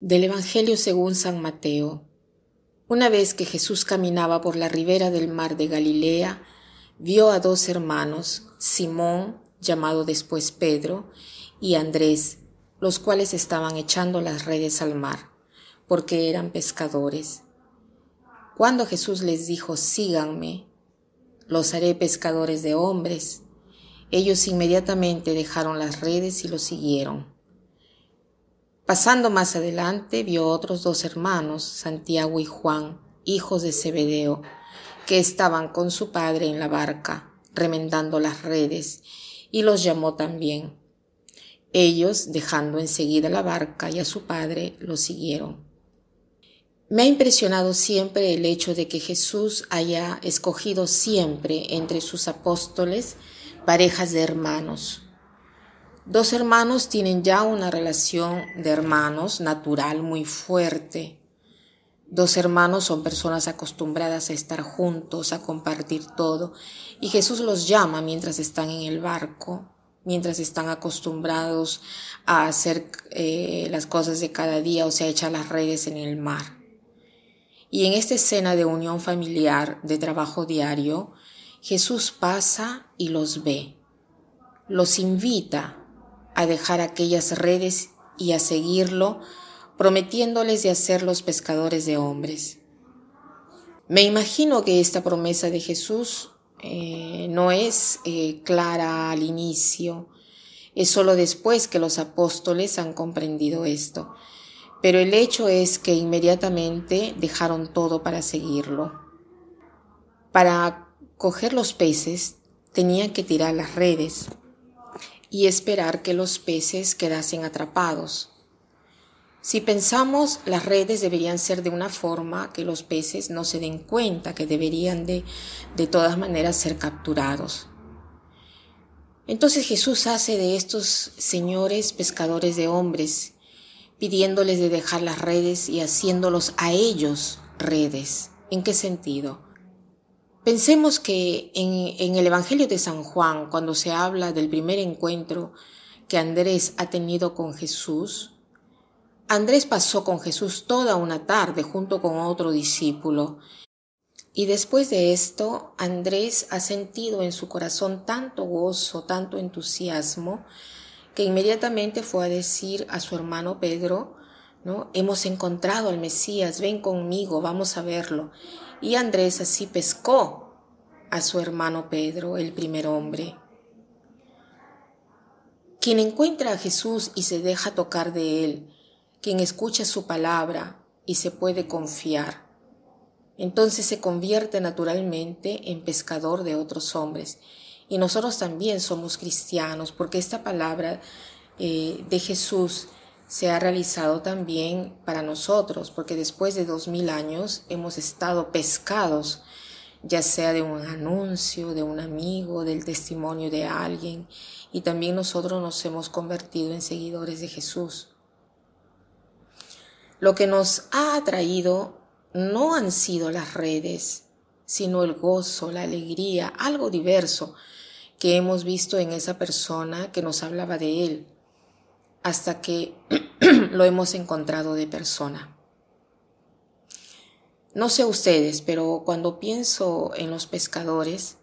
Del Evangelio según San Mateo. Una vez que Jesús caminaba por la ribera del mar de Galilea, vio a dos hermanos, Simón, llamado después Pedro, y Andrés, los cuales estaban echando las redes al mar, porque eran pescadores. Cuando Jesús les dijo, síganme, los haré pescadores de hombres, ellos inmediatamente dejaron las redes y lo siguieron. Pasando más adelante, vio otros dos hermanos, Santiago y Juan, hijos de Zebedeo, que estaban con su padre en la barca, remendando las redes, y los llamó también. Ellos, dejando enseguida la barca y a su padre, lo siguieron. Me ha impresionado siempre el hecho de que Jesús haya escogido siempre entre sus apóstoles parejas de hermanos Dos hermanos tienen ya una relación de hermanos natural muy fuerte. Dos hermanos son personas acostumbradas a estar juntos, a compartir todo, y Jesús los llama mientras están en el barco, mientras están acostumbrados a hacer eh, las cosas de cada día, o sea, echar las redes en el mar. Y en esta escena de unión familiar, de trabajo diario, Jesús pasa y los ve, los invita a dejar aquellas redes y a seguirlo, prometiéndoles de hacerlos pescadores de hombres. Me imagino que esta promesa de Jesús eh, no es eh, clara al inicio, es solo después que los apóstoles han comprendido esto, pero el hecho es que inmediatamente dejaron todo para seguirlo. Para coger los peces tenían que tirar las redes y esperar que los peces quedasen atrapados. Si pensamos, las redes deberían ser de una forma que los peces no se den cuenta que deberían de, de todas maneras ser capturados. Entonces Jesús hace de estos señores pescadores de hombres, pidiéndoles de dejar las redes y haciéndolos a ellos redes. ¿En qué sentido? Pensemos que en, el Evangelio de San Juan, cuando se habla del primer encuentro que Andrés ha tenido con Jesús, Andrés pasó con Jesús toda una tarde junto con otro discípulo. Y después de esto, Andrés ha sentido en su corazón tanto gozo, tanto entusiasmo, que inmediatamente fue a decir a su hermano Pedro, Hemos encontrado al Mesías, ven conmigo, vamos a verlo. Y Andrés así pescó a su hermano Pedro, el primer hombre. Quien encuentra a Jesús y se deja tocar de él, quien escucha su palabra y se puede confiar, entonces se convierte naturalmente en pescador de otros hombres. Y nosotros también somos cristianos porque esta palabra eh, de Jesús se ha realizado también para nosotros, porque después de dos mil años hemos estado pescados, ya sea de un anuncio, de un amigo, del testimonio de alguien, y también nosotros nos hemos convertido en seguidores de Jesús. Lo que nos ha atraído no han sido las redes, sino el gozo, la alegría, algo diverso que hemos visto en esa persona que nos hablaba de Él hasta que lo hemos encontrado de persona. No sé ustedes, pero cuando pienso en los pescadores,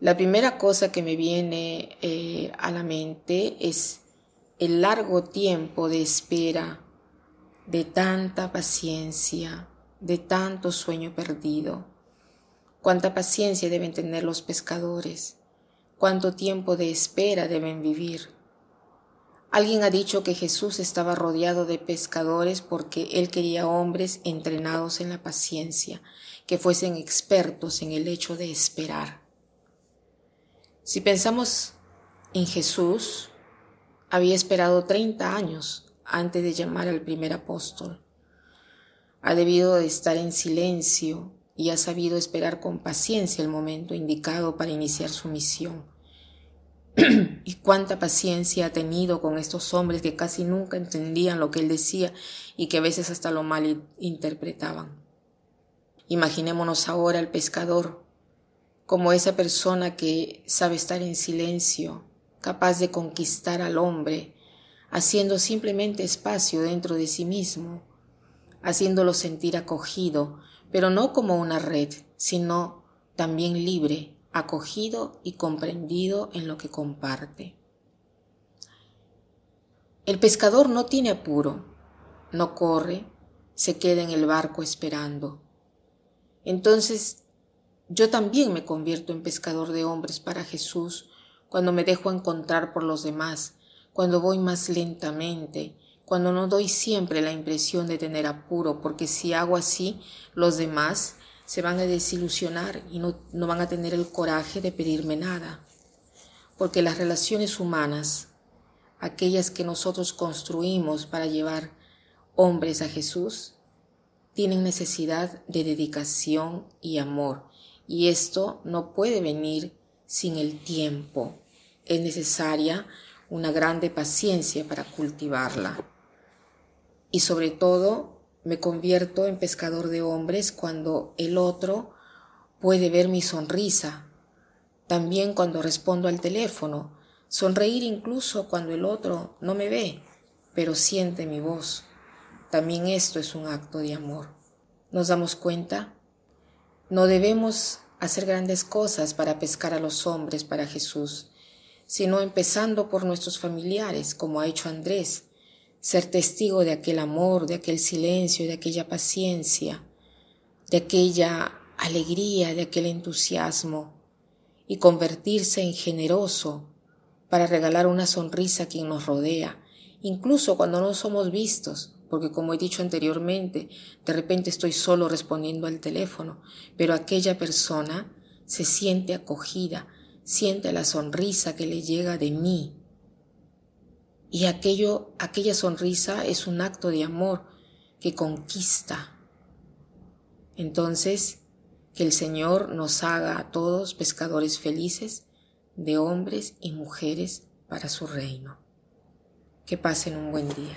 la primera cosa que me viene eh, a la mente es el largo tiempo de espera, de tanta paciencia, de tanto sueño perdido. Cuánta paciencia deben tener los pescadores, cuánto tiempo de espera deben vivir Alguien ha dicho que Jesús estaba rodeado de pescadores porque él quería hombres entrenados en la paciencia, que fuesen expertos en el hecho de esperar. Si pensamos en Jesús, había esperado 30 años antes de llamar al primer apóstol. Ha debido de estar en silencio y ha sabido esperar con paciencia el momento indicado para iniciar su misión. y cuánta paciencia ha tenido con estos hombres que casi nunca entendían lo que él decía y que a veces hasta lo mal interpretaban. Imaginémonos ahora al pescador como esa persona que sabe estar en silencio, capaz de conquistar al hombre haciendo simplemente espacio dentro de sí mismo, haciéndolo sentir acogido, pero no como una red, sino también libre, acogido y comprendido en lo que comparte. El pescador no tiene apuro, no corre, se queda en el barco esperando. Entonces, yo también me convierto en pescador de hombres para Jesús cuando me dejo encontrar por los demás, cuando voy más lentamente, cuando no doy siempre la impresión de tener apuro, porque si hago así, los demás se van a desilusionar y no, no van a tener el coraje de pedirme nada. Porque las relaciones humanas, aquellas que nosotros construimos para llevar hombres a Jesús, tienen necesidad de dedicación y amor. Y esto no puede venir sin el tiempo. Es necesaria una grande paciencia para cultivarla. Y sobre todo me convierto en pescador de hombres cuando el otro puede ver mi sonrisa. También cuando respondo al teléfono. Sonreír incluso cuando el otro no me ve, pero siente mi voz. También esto es un acto de amor. ¿Nos damos cuenta? No debemos hacer grandes cosas para pescar a los hombres para Jesús, sino empezando por nuestros familiares, como ha hecho Andrés, ser testigo de aquel amor, de aquel silencio, de aquella paciencia, de aquella alegría, de aquel entusiasmo, y convertirse en generoso para regalar una sonrisa a quien nos rodea, incluso cuando no somos vistos, porque como he dicho anteriormente, de repente estoy solo respondiendo al teléfono, pero aquella persona se siente acogida, siente la sonrisa que le llega de mí. Y aquello, aquella sonrisa es un acto de amor que conquista. Entonces, que el Señor nos haga a todos pescadores felices de hombres y mujeres para su reino. Que pasen un buen día.